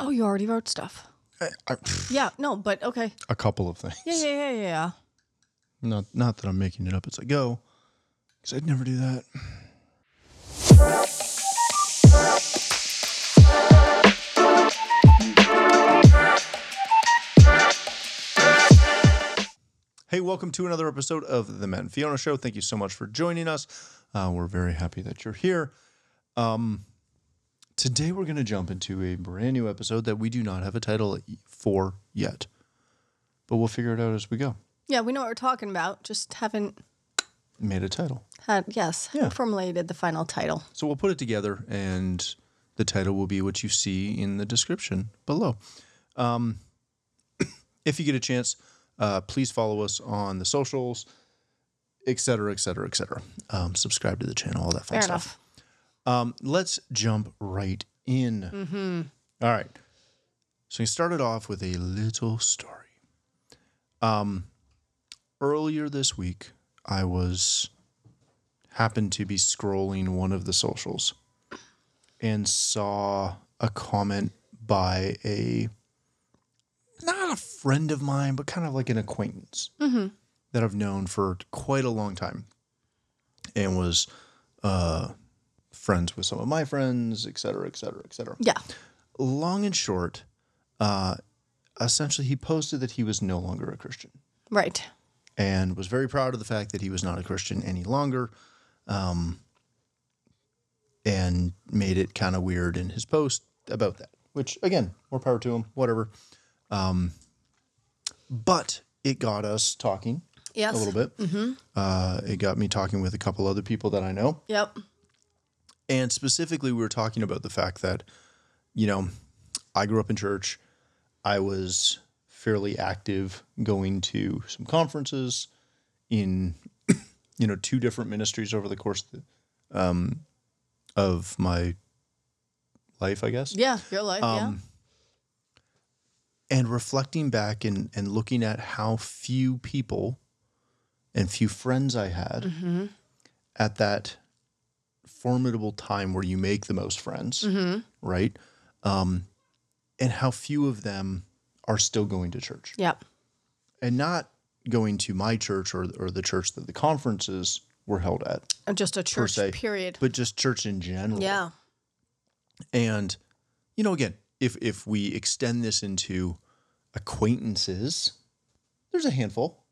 Oh, you already wrote stuff. I, I, Yeah, no, but okay. a couple of things. Yeah, yeah, yeah, yeah. Not not that I'm making it up as I go, because I'd never do that. Hey, welcome to another episode of the Matt and Fiona Show. Thank you so much for joining us. Uh, we're very happy that you're here. Um, today, we're going to jump into a brand new episode that we do not have a title for yet, but we'll figure it out as we go. Yeah, we know what we're talking about. Just haven't Made a title. had yes, Yeah. formulated the final title. So we'll put it together, and the title will be what you see in the description below. Um, if you get a chance, uh, please follow us on the socials, et cetera, et cetera, et cetera. Um, subscribe to the channel, all that fun Fair stuff. enough. Um, let's jump right in. All right. So we started off with a little story. Um, earlier this week, I was happened to be scrolling one of the socials and saw a comment by a not a friend of mine, but kind of like an acquaintance that I've known for quite a long time, and was uh, friends with some of my friends, et cetera, et cetera, et cetera. Yeah. Long and short, uh, essentially, he posted that he was no longer a Christian Right. and was very proud of the fact that he was not a Christian any longer. Um, and made it kind of weird in his post about that, which again, more power to him, whatever. Um, but it got us talking Yes. a little bit. Uh, it got me talking with a couple other people that I know. Yep. And specifically, we were talking about the fact that, you know, I grew up in church. I was fairly active going to some conferences in, you know, two different ministries over the course of, the, um, of my life, I guess. Yeah. Your life. Um, And reflecting back and, and looking at how few people and few friends I had. Mm-hmm. at that formidable time where you make the most friends, Mm-hmm. right? Um, and how few of them are still going to church Yep. and not going to my church or, or the church that the conferences were held at, And Just a church se. period. but just church in general. Yeah. And, you know, again, if, if we extend this into acquaintances, there's a handful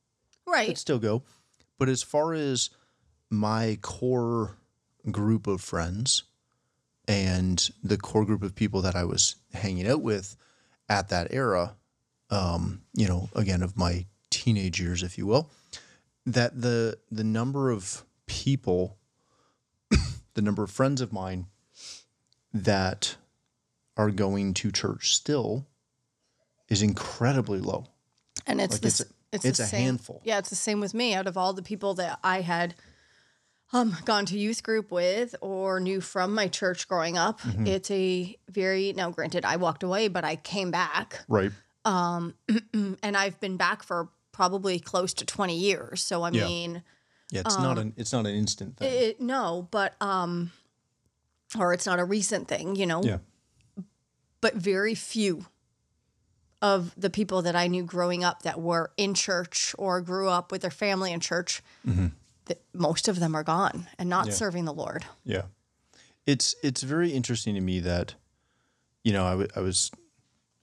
that Right. still go. But as far as my core group of friends and the core group of people that I was hanging out with at that era, um, you know, again of my teenage years, if you will, that the the number of people, the number of friends of mine that are going to church still is incredibly low. And it's Like, the it's it's, it's a same. handful. Yeah, it's the same with me. Out of all the people that I had um gone to youth group with or knew from my church growing up, Mm-hmm. it's a very now granted I walked away, but I came back. Right. Um and I've been back for probably close to 20 years. So I Yeah. mean, Yeah, it's not an it's not an instant thing. it, no, but um or it's not a recent thing, you know. yeah. but very few of the people that I knew growing up that were in church or grew up with their family in church, that most of them are gone and not Yeah. serving the Lord. Yeah. It's it's very interesting to me that, you know, I, w- I was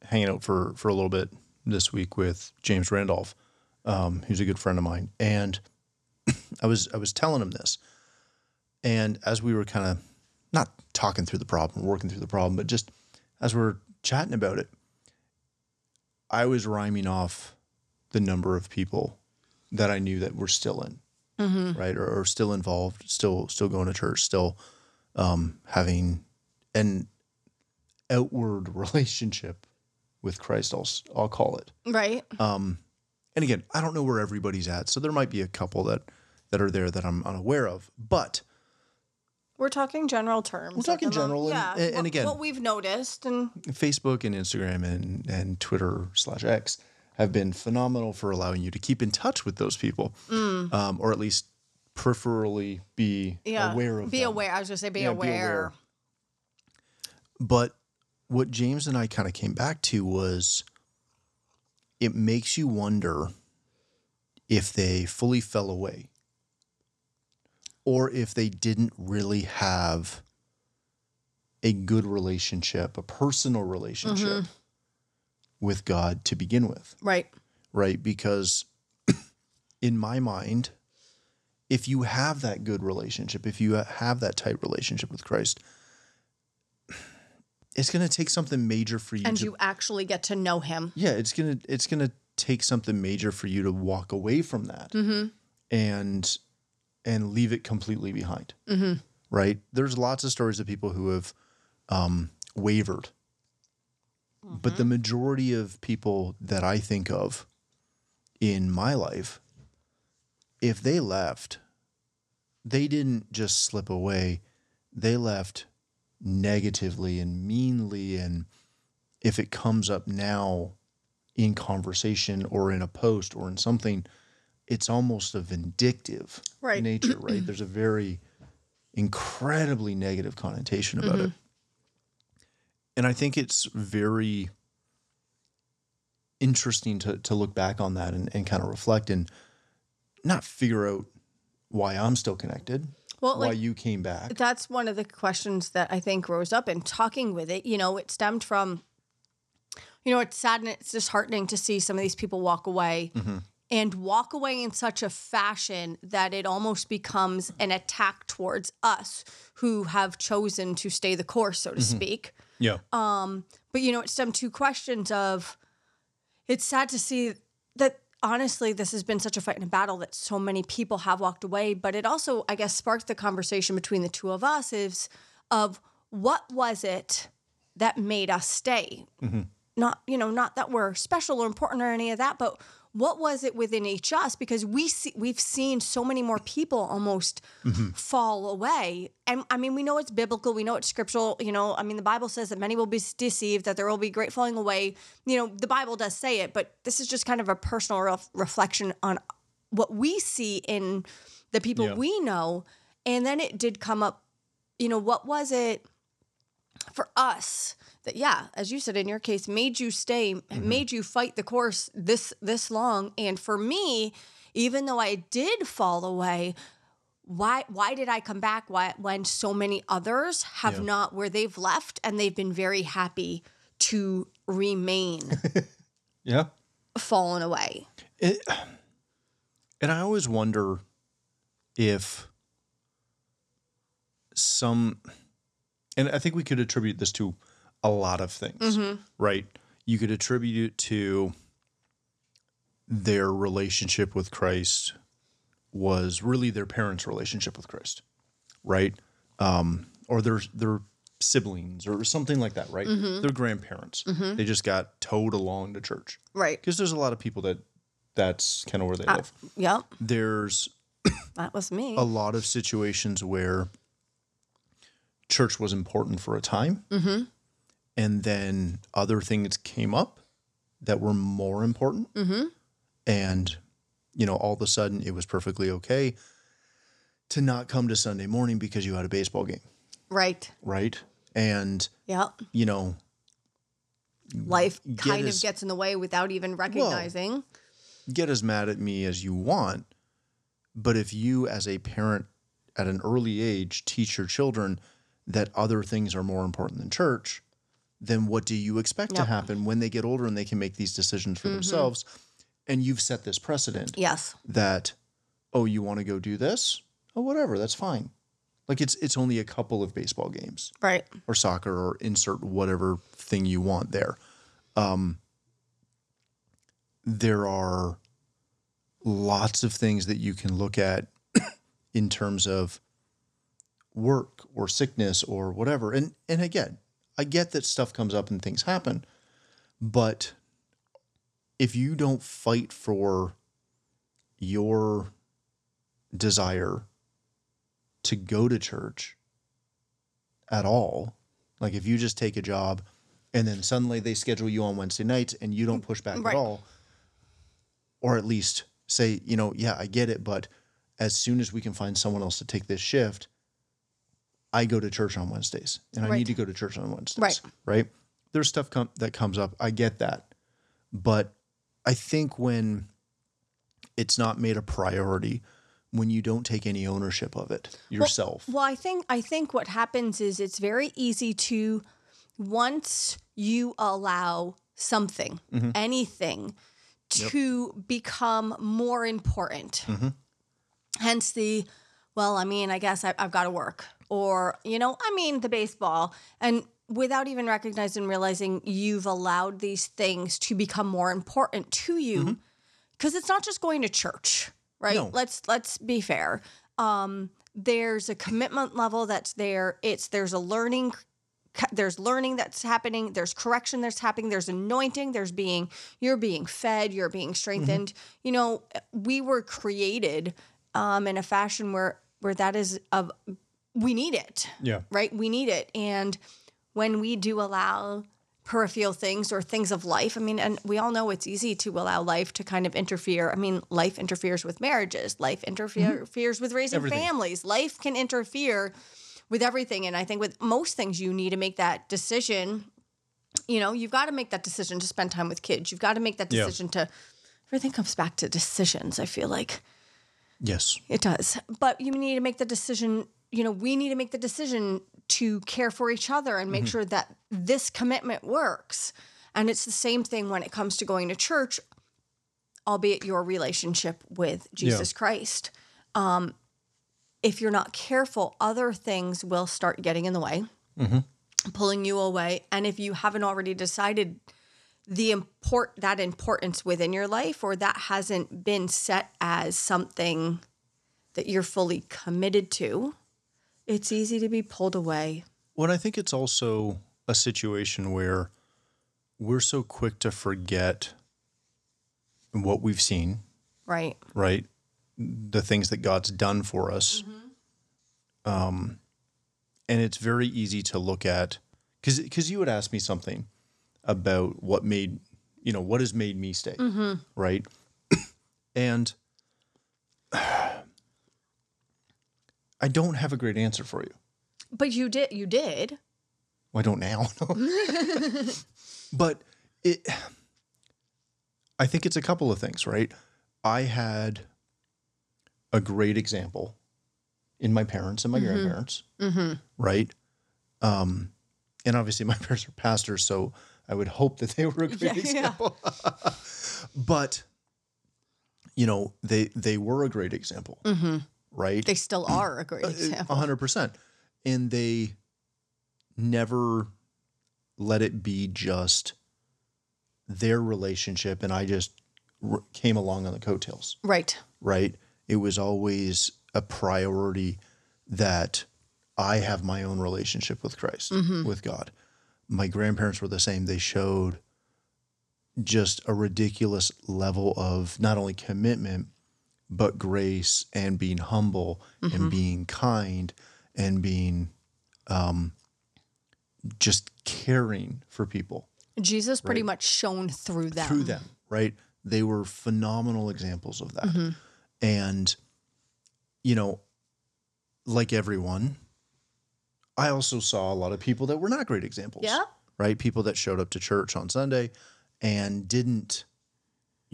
hanging out for for a little bit this week with James Randolph, um, who's a good friend of mine, and I was I was telling him this, and as we were kind of not talking through the problem, working through the problem, but just as we are chatting about it, I was rhyming off the number of people that I knew that were still in, right, or, or still involved, still still going to church, still um, having an outward relationship with Christ. I'll I'll call it. Right? Um, and again, I don't know where everybody's at, so there might be a couple that that are there that I'm unaware of, but We're talking general terms. We're talking general and- yeah. and- and again- what we've noticed, and Facebook and Instagram and, and Twitter slash X have been phenomenal for allowing you to keep in touch with those people, um, or at least peripherally be yeah, aware of them. be them. aware. I was gonna say be Yeah, aware. But what James and I kind of came back to was it makes you wonder if they fully fell away or if they didn't really have a good relationship, a personal relationship with God to begin with, Right. right? Because in my mind, if you have that good relationship, if you have that tight relationship with Christ, it's going to take something major for you And to you actually get to know him. yeah it's gonna it's gonna take something major for you to walk away from that Mm-hmm. and and leave it completely behind Mm-hmm. right there's lots of stories of people who have um, wavered but Mm-hmm. the majority of people that i think of in my life if they left they didn't just slip away they left negatively and meanly and if it comes up now in conversation or in a post or in something, it's almost a vindictive Right. nature, right? There's a very incredibly negative connotation about it. And I think it's very interesting to, to look back on that and, and kind of reflect and not figure out why I'm still connected, Well, why like you came back. that's one of the questions that I think rose up in talking with it. You know, it stemmed from, you know, it's sad and it's disheartening to see some of these people walk away mm-hmm. and walk away in such a fashion that it almost becomes an attack towards us who have chosen to stay the course, so to mm-hmm. speak. Yeah. Um, But you know, it stemmed two questions of it's sad to see that honestly this has been such a fight and a battle that so many people have walked away, but it also, I guess, sparked the conversation between the two of us is of what was it that made us stay? Not, you know, not that we're special or important or any of that, but what was it within each us? Because we see, we've seen so many more people almost mm-hmm. fall away. And I mean, we know it's biblical, we know it's scriptural. You know, I mean, the Bible says that many will be deceived, that there will be great falling away. You know, the Bible does say it, but this is just kind of a personal ref- reflection on what we see in the people Yeah. we know. And then it did come up, you know, what was it for us that yeah as you said in your case made you stay mm-hmm. made you fight the course this this long and for me even though i did fall away why why did i come back why, when so many others have Yeah. not where they've left and they've been very happy to remain Yeah. fallen away It, and I always wonder if some, and I think we could attribute this to a lot of things, right? You could attribute it to their relationship with Christ was really their parents' relationship with Christ, right? Um, or their their siblings or something like that, right? Their grandparents. They just got towed along to church right because there's a lot of people that that's kind of where they uh, live. yep There's that was me a lot of situations where church was important for a time, Mm-hmm. And then other things came up that were more important, Mm-hmm. and you know, all of a sudden, it was perfectly okay to not come to Sunday morning because you had a baseball game, right. Right? And yep. you know, life kind as- of gets in the way without even recognizing. get as mad at me as you want, but if you, as a parent at an early age, teach your children that other things are more important than church, then what do you expect to happen when they get older and they can make these decisions for themselves? And you've set this precedent yes that, oh, you want to go do this? Oh, whatever, that's fine. Like it's it's only a couple of baseball games right or soccer or insert whatever thing you want there. Um, there are lots of things that you can look at in terms of work or sickness or whatever. And and again, I get that stuff comes up and things happen, but if you don't fight for your desire to go to church at all, like if you just take a job and then suddenly they schedule you on Wednesday nights and you don't push back Right. at all, or at least say, you know, yeah, I get it, but as soon as we can find someone else to take this shift, I go to church on Wednesdays and I Right. need to go to church on Wednesdays. Right. Right. there's stuff com- that comes up. I get that. But I think when it's not made a priority, when you don't take any ownership of it yourself. Well, I think I think what happens is it's very easy to once you allow something, Mm-hmm. anything to become more important. Mm-hmm. Hence the well, I mean, I guess I, I've got to work, or you know, I mean, the baseball, and without even recognizing, realizing you've allowed these things to become more important to you, because it's not just going to church, right? Mm-hmm. No. Let's let's be fair. Um, there's a commitment level that's there. It's there's a learning there's learning that's happening there's correction that's happening there's anointing there's being you're being fed you're being strengthened Mm-hmm. you know we were created um, in a fashion where where that is of we need it. Yeah. right? We need it. And when we do allow peripheral things or things of life i mean and we all know it's easy to allow life to kind of interfere. I mean life interferes with marriages. Life interferes mm-hmm. with raising Everything. families. Life can interfere with everything. And i think with most things you need to make that decision. You know you've got to make that decision to spend time with kids. You've got to make that Yeah. decision to everything comes back to decisions i feel like. Yes. it does. But you need to make the decision, you know, we need to make the decision to care for each other and make sure that this commitment works. And it's the same thing when it comes to going to church, albeit your relationship with Jesus Christ. Um, if you're not careful, other things will start getting in the way, pulling you away. And if you haven't already decided the import that importance within your life or that hasn't been set as something that you're fully committed to it's easy to be pulled away Well, I think it's also a situation where we're so quick to forget what we've seen, right right? The things that God's done for us. Um, and it's very easy to look at because because you would ask me something about what made you know what has made me stay, right? and I don't have a great answer for you. but you did you did Well, I don't now. but it, I think it's a couple of things, right? I had a great example in my parents and my mm-hmm. grandparents, mm-hmm. right? Um, and obviously, my parents are pastors, so I would hope that they were a great Yeah, yeah. example. but you know, they they were a great example, mm-hmm. Right? they still are uh, uh, a great A example hundred percent. And they never let it be just their relationship, and I just r- came along on the coattails. right Right? It was always a priority that I have my own relationship with Christ, mm-hmm. with God. My grandparents were the same. They showed just a ridiculous level of not only commitment, but grace and being humble and being kind and being um, just caring for people jesus pretty much shone through them through them, right? They were phenomenal examples of that. And, you know, like everyone, I also saw a lot of people that were not great examples. Yeah. Right? People that showed up to church on Sunday and didn't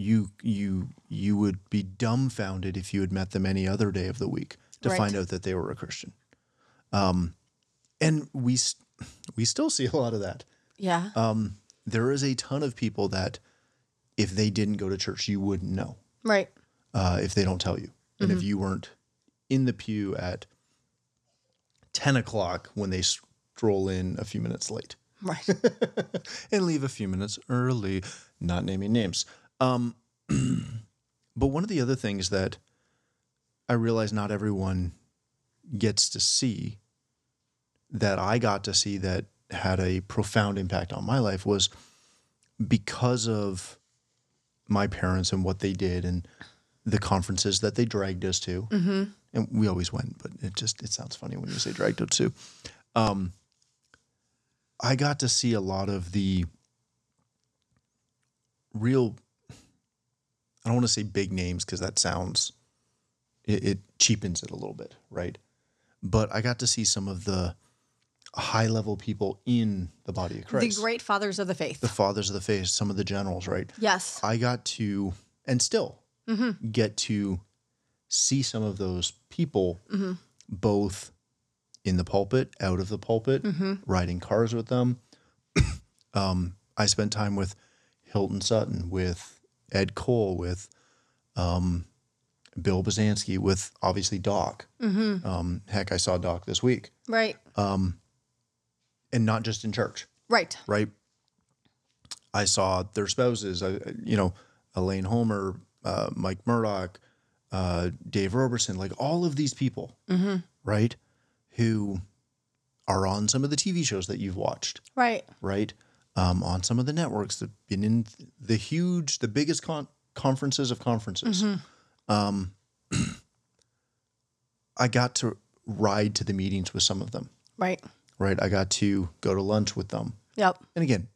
you you you would be dumbfounded if you had met them any other day of the week to Right. find out that they were a Christian. Um and we we still see a lot of that yeah um, there is a ton of people that if they didn't go to church, you wouldn't know right uh, if they don't tell you. And if you weren't in the pew at 10 o'clock when they stroll in a few minutes late right and leave a few minutes early, not naming names. Um, but one of the other things that I realize not everyone gets to see that I got to see that had a profound impact on my life was because of my parents and what they did and the conferences that they dragged us to. Mm-hmm. And we always went, but it just it sounds funny when you say dragged us to. Um, I got to see a lot of the real don't want to say big names because that sounds it, it cheapens it a little bit, right? But I got to see some of the high level people in the body of Christ. The great fathers of the faith. the fathers of the faith, some of the generals, right? yes. I got to, and still Mm-hmm. get to see some of those people Mm-hmm. both in the pulpit, out of the pulpit, Mm-hmm. riding cars with them. um, I spent time with Hilton Sutton, with Ed Cole, with um, Bill Basansky, with obviously Doc. Mm-hmm. Um, heck, I saw Doc this week, right. and not just in church Right. right? I saw their spouses, I, you know, Elaine Homer, uh, Mike Murdock, uh, Dave Roberson, like all of these people, right? Who are on some of the TV shows that you've watched, Right. right? Um, on some of the networks that have been in the huge, the biggest con- conferences of conferences. Um, I got to ride to the meetings with some of them, Right. right? I got to go to lunch with them. Yep. And again,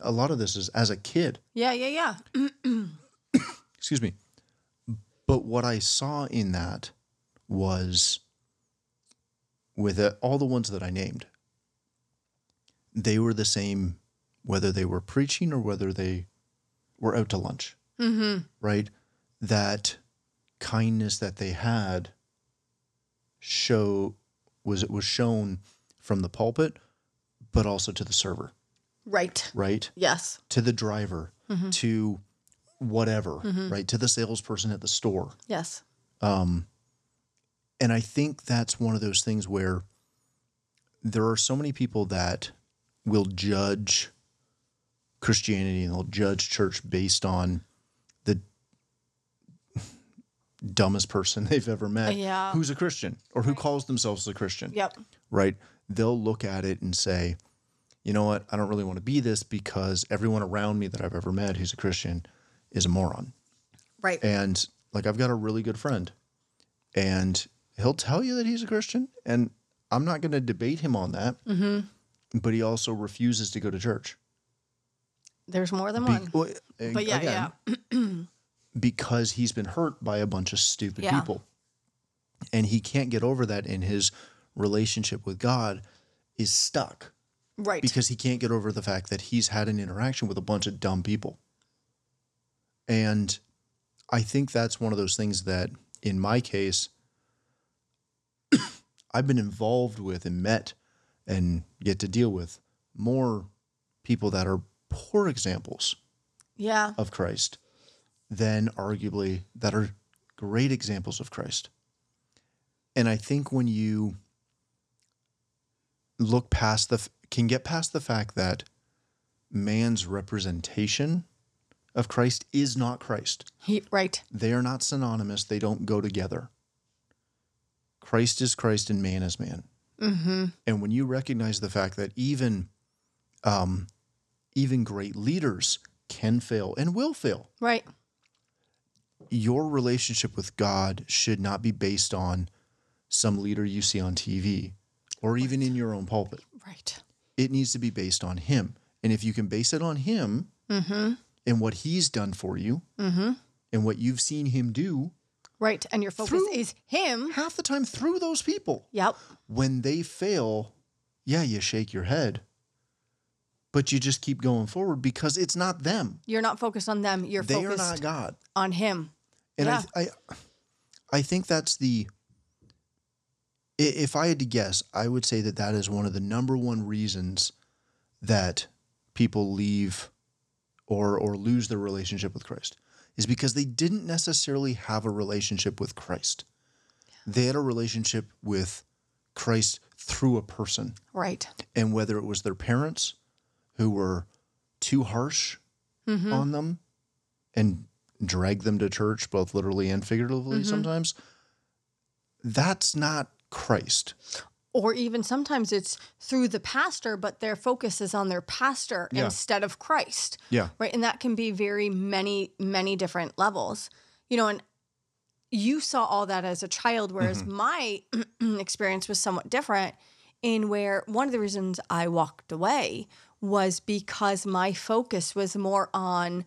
a lot of this is as a kid, Yeah. Yeah. Yeah. excuse me. But what I saw in that was with uh, all the ones that I named, they were the same whether they were preaching or whether they were out to lunch, Mm-hmm. right? That kindness that they had show was it was shown from the pulpit, but also to the server, Right. right? Yes. to the driver, to whatever, right? To the salesperson at the store. Yes. Um, and I think that's one of those things where there are so many people that will judge Christianity and they'll judge church based on the dumbest person they've ever met Yeah. who's a Christian or who calls themselves a Christian Yep. right? They'll look at it and say, you know what? I don't really want to be this because everyone around me that I've ever met who's a Christian is a moron. Right. And like, I've got a really good friend and he'll tell you that he's a Christian. And I'm not going to debate him on that. Mm-hmm. But he also refuses to go to church. There's more than Be- one. well, But yeah, again, yeah. because he's been hurt by a bunch of stupid Yeah. people. And he can't get over that in his relationship with God is stuck. Right. because he can't get over the fact that he's had an interaction with a bunch of dumb people. And I think that's one of those things that, in my case, I've been involved with and met and get to deal with more people that are poor examples yeah. of Christ than arguably that are great examples of Christ. And I think when you look past the, can get past the fact that man's representation of Christ is not Christ. He, right. They are not synonymous. They don't go together. Christ is Christ and man is man. Mm-hmm. And when you recognize the fact that even, um, even great leaders can fail and will fail, Right. your relationship with God should not be based on some leader you see on TV or even in your own pulpit. Right. It needs to be based on Him. And if you can base it on Him Mm-hmm. and what He's done for you Mm-hmm. and what you've seen Him do, Right. And your focus Through- is him. half the time through those people, Yep. when they fail, yeah, you shake your head, but you just keep going forward because it's not them. You're not focused on them. You're They are focused not God. on him. And Yeah. I, I, I think that's the. If I had to guess, I would say that that is one of the number one reasons that people leave or or lose their relationship with Christ is because they didn't necessarily have a relationship with Christ. They had a relationship with Christ through a person, Right. and whether it was their parents who were too harsh Mm-hmm. on them and drag them to church, both literally and figuratively Mm-hmm. sometimes, that's not Christ. Or even sometimes it's through the pastor, but their focus is on their pastor Yeah. instead of Christ. Yeah. Right. And that can be very many, many different levels. You know, and you saw all that as a child, whereas Mm-hmm. my experience was somewhat different in where one of the reasons I walked away was because my focus was more on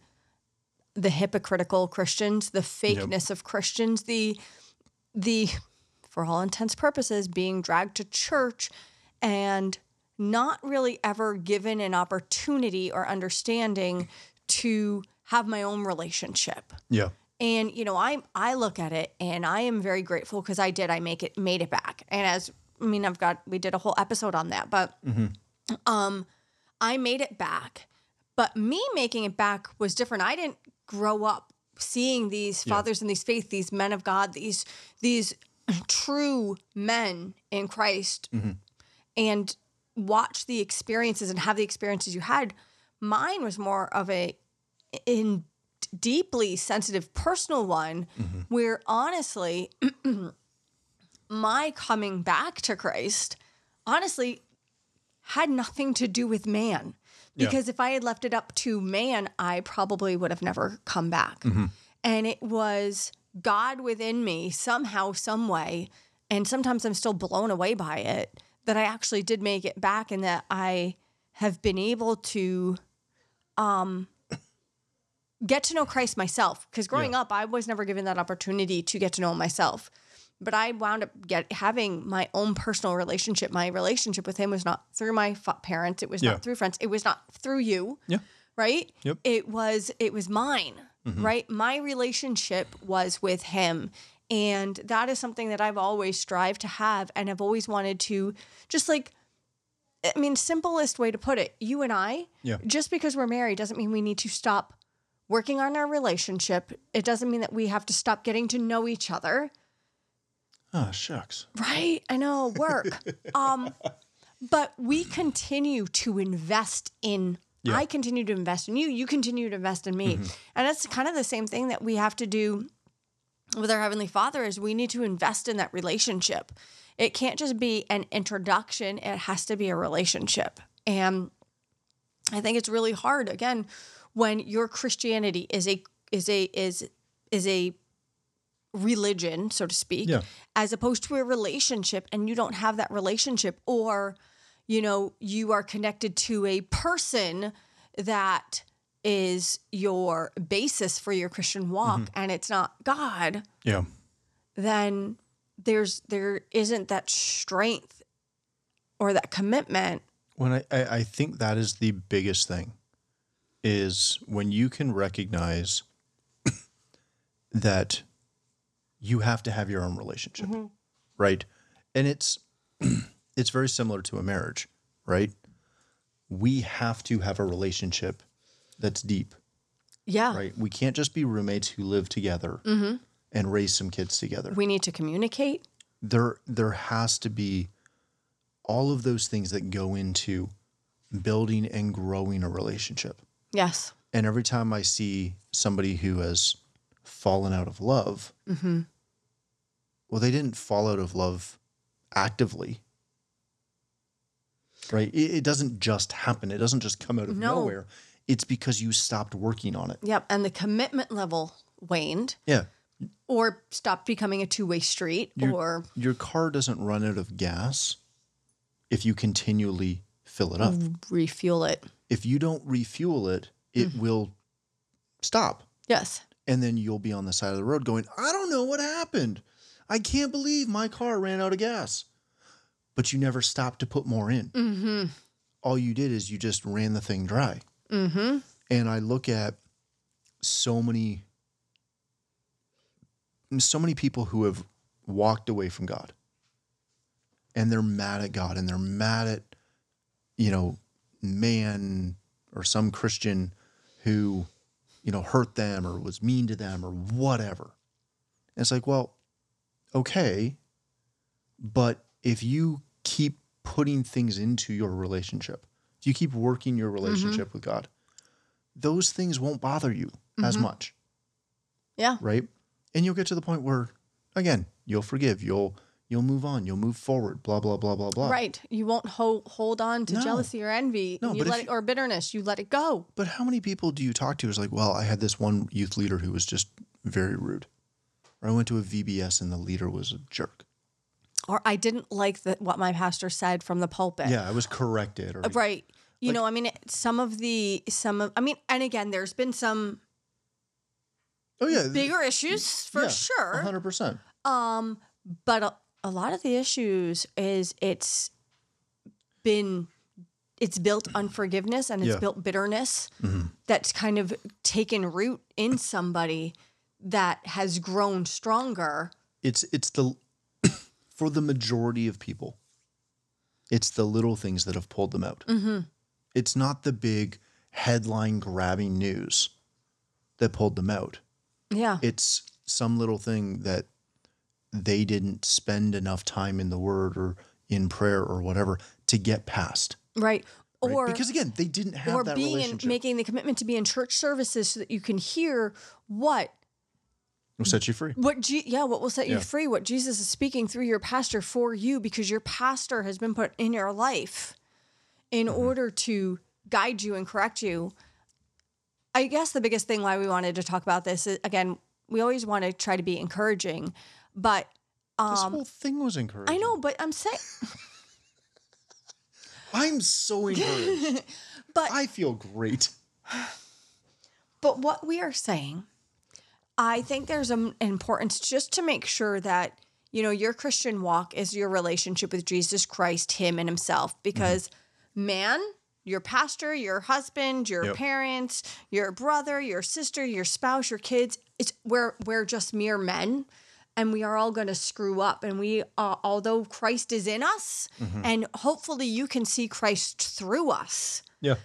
the hypocritical Christians, the fakeness of Christians, the the for all intents purposes being dragged to church and not really ever given an opportunity or understanding to have my own relationship. Yeah. And you know, I I look at it and I am very grateful because I did I make it made it back. And as I mean, I've got we did a whole episode on that, but mm-hmm. um I made it back. But me making it back was different. I didn't grow up seeing these fathers in these faith, these men of God, these these true men in Christ mm-hmm. and watch the experiences and have the experiences you had. Mine was more of a in deeply sensitive personal one mm-hmm. where honestly my coming back to Christ honestly had nothing to do with man. Yeah. because if I had left it up to man I probably would have never come back. And it was God within me somehow some way and sometimes I'm still blown away by it that I actually did make it back and that I have been able to um get to know Christ myself. Because growing up I was never given that opportunity to get to know myself but I wound up get having my own personal relationship. My relationship with him was not through my fa- parents. It was Yeah. not through friends. It was not through you. Yeah. right? Yep. it was it was mine mm-hmm. right? My relationship was with him. And that is something that i've always strived to have and i've always wanted to just like i mean simplest way to put it you and i Yeah. just because we're married doesn't mean we need to stop working on our relationship. It doesn't mean that we have to stop getting to know each other Ah, shucks. Right. I know work. um, but we continue to invest in. Yeah. I continue to invest in you. You continue to invest in me, and that's kind of the same thing that we have to do with our heavenly Father. Is we need to invest in that relationship. It can't just be an introduction. It has to be a relationship, and I think it's really hard again when your Christianity is a is a is is a religion, so to speak, Yeah. as opposed to a relationship and you don't have that relationship or you know you are connected to a person that is your basis for your Christian walk mm-hmm. and it's not God, Yeah. then there's there isn't that strength or that commitment. When I, I, I think that is the biggest thing is when you can recognize that you have to have your own relationship. Mm-hmm. Right. And it's it's very similar to a marriage, right? We have to have a relationship that's deep, Yeah. right? We can't just be roommates who live together mm-hmm. and raise some kids together. We need to communicate. there there has to be all of those things that go into building and growing a relationship. Yes. And every time I see somebody who has fallen out of love, mm-hmm. Well, they didn't fall out of love actively. Right? It, it doesn't just happen. It doesn't just come out of No. nowhere. It's because you stopped working on it. Yep. And the commitment level waned Yeah. or stopped becoming a two-way street You're- or Your car doesn't run out of gas if you continually fill it up. refuel it. if you don't refuel it, it mm-hmm. will stop. Yes. And then you'll be on the side of the road going, I don't know what happened. I can't believe my car ran out of gas. But you never stopped to put more in. Mm-hmm. All you did is you just ran the thing dry. Mm-hmm. And I look at so many so many people who have walked away from God. And they're mad at God and they're mad at you know man or some Christian who you know hurt them or was mean to them or whatever. And it's like, well, okay, but if you keep putting things into your relationship, if you keep working your mm-hmm. relationship with God, those things won't bother you as mm-hmm. much, Yeah. right? And you'll get to the point where, again, you'll forgive, you'll you'll move on, you'll move forward, blah blah blah blah blah. Right. You won't hold hold on to No. jealousy or envy. No, you let you- it, or bitterness. You let it go. But how many people do you talk to? Is like, well, I had this one youth leader who was just very rude. Or I went to a VBS and the leader was a jerk. Or I didn't like the, what my pastor said from the pulpit. Yeah, I was corrected. Or Right. You know, I mean, some of the some of I mean, and again, there's been some oh yeah, bigger issues for yeah, sure. hundred percent. Um, but a, a lot of the issues is it's been it's built unforgiveness and it's Yeah. built bitterness that's kind of taken root in somebody that has grown stronger. it's it's the for the majority of people it's the little things that have pulled them out Mm-hmm. it's not the big headline grabbing news that pulled them out Yeah. it's some little thing that they didn't spend enough time in the word or in prayer or whatever to get past right. right? Or because again they didn't have or that being making the commitment to be in church services so that you can hear what will set you free. What G- yeah what will set you free? What jesus is speaking through your pastor for you because your pastor has been put in your life in Mm-hmm. order to guide you and correct you. I guess the biggest thing why we wanted to talk about this is again we always want to try to be encouraging but this whole thing was encouraging um, i know but i'm saying i'm so encouraged. But i feel great. But what we are saying, I think there's an importance just to make sure that, you know, your Christian walk is your relationship with Jesus Christ, Him and Himself. Because, man, your pastor, your husband, your Yep. parents, your brother, your sister, your spouse, your kids, it's we're we're just mere men. And we are all going to screw up. And we, uh, although Christ is in us, and hopefully you can see Christ through us yeah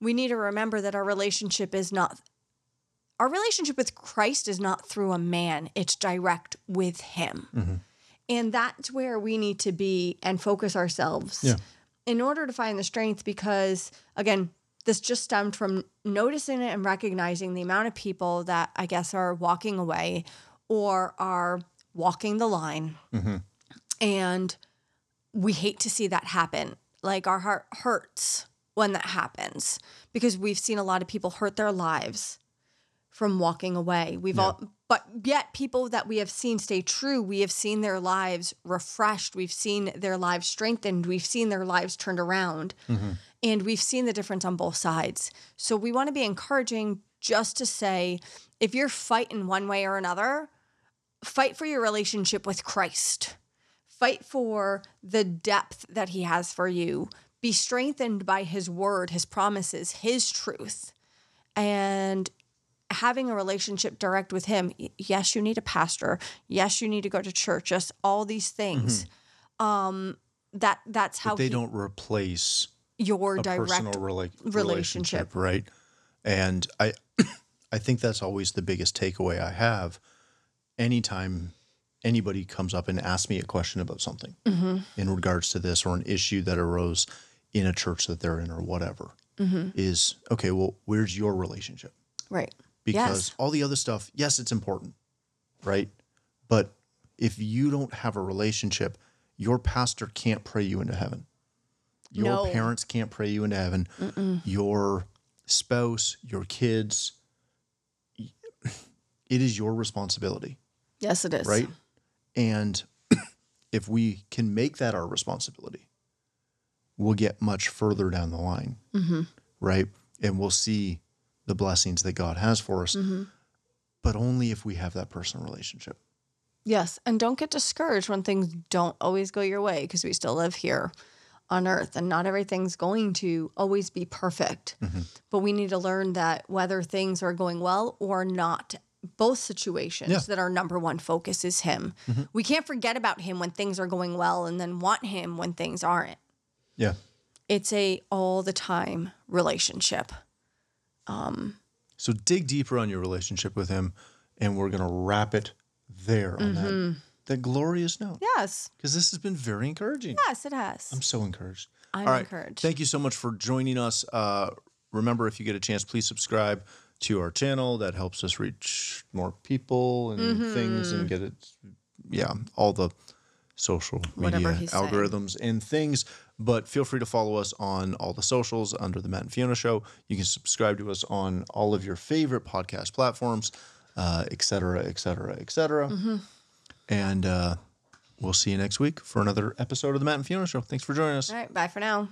we need to remember that our relationship is not our relationship with Christ is not through a man, it's direct with him. Mm-hmm. And that's where we need to be and focus ourselves Yeah. in order to find the strength because again, this just stemmed from noticing it and recognizing the amount of people that I guess are walking away or are walking the line. Mm-hmm. And we hate to see that happen. Like our heart hurts when that happens because we've seen a lot of people hurt their lives from walking away. We've all but yet people that we have seen stay true, we have seen their lives refreshed, we've seen their lives strengthened, we've seen their lives turned around. Mm-hmm. And we've seen the difference on both sides. So we want to be encouraging just to say if you're fighting one way or another, fight for your relationship with Christ. Fight for the depth that he has for you. Be strengthened by his word, his promises, his truth. And having a relationship direct with him. Yes, you need a pastor. Yes, you need to go to church. Just all these things. Um that that's how Mm-hmm. they he- don't replace your direct personal rela- relationship. relationship, right? And I, I think that's always the biggest takeaway I have. Anytime anybody comes up and asks me a question about something Mm-hmm. in regards to this or an issue that arose in a church that they're in or whatever, Mm-hmm. is okay. Well, where's your relationship? right. Because yes. all the other stuff, yes, it's important, right? But if you don't have a relationship, your pastor can't pray you into heaven. Your No. parents can't pray you into heaven. Your spouse, your kids, it is your responsibility, Yes, it is. right? And if we can make that our responsibility, we'll get much further down the line, mm-hmm. right? And we'll see the blessings that God has for us, mm-hmm. but only if we have that personal relationship. Yes, and don't get discouraged when things don't always go your way because we still live here on earth and not everything's going to always be perfect. Mm-hmm. But we need to learn that whether things are going well or not, both situations Yeah. that our number one focus is him. Mm-hmm. We can't forget about him when things are going well and then want him when things aren't. Yeah. It's a all the time relationship. Um, so dig deeper on your relationship with Him, and we're going to wrap it there on that, mm-hmm. that glorious note. Yes. Because this has been very encouraging. Yes, it has. I'm so encouraged. I'm right. encouraged. Thank you so much for joining us. Uh, remember, if you get a chance, please subscribe to our channel. That helps us reach more people and mm-hmm. things and get it, yeah, all the social media he's saying. algorithms and things. But feel free to follow us on all the socials under the Matt and Fiona Show. You can subscribe to us on all of your favorite podcast platforms, uh, et cetera, et cetera, et cetera. And uh, we'll see you next week for another episode of the Matt and Fiona Show. Thanks for joining us. All right. Bye for now.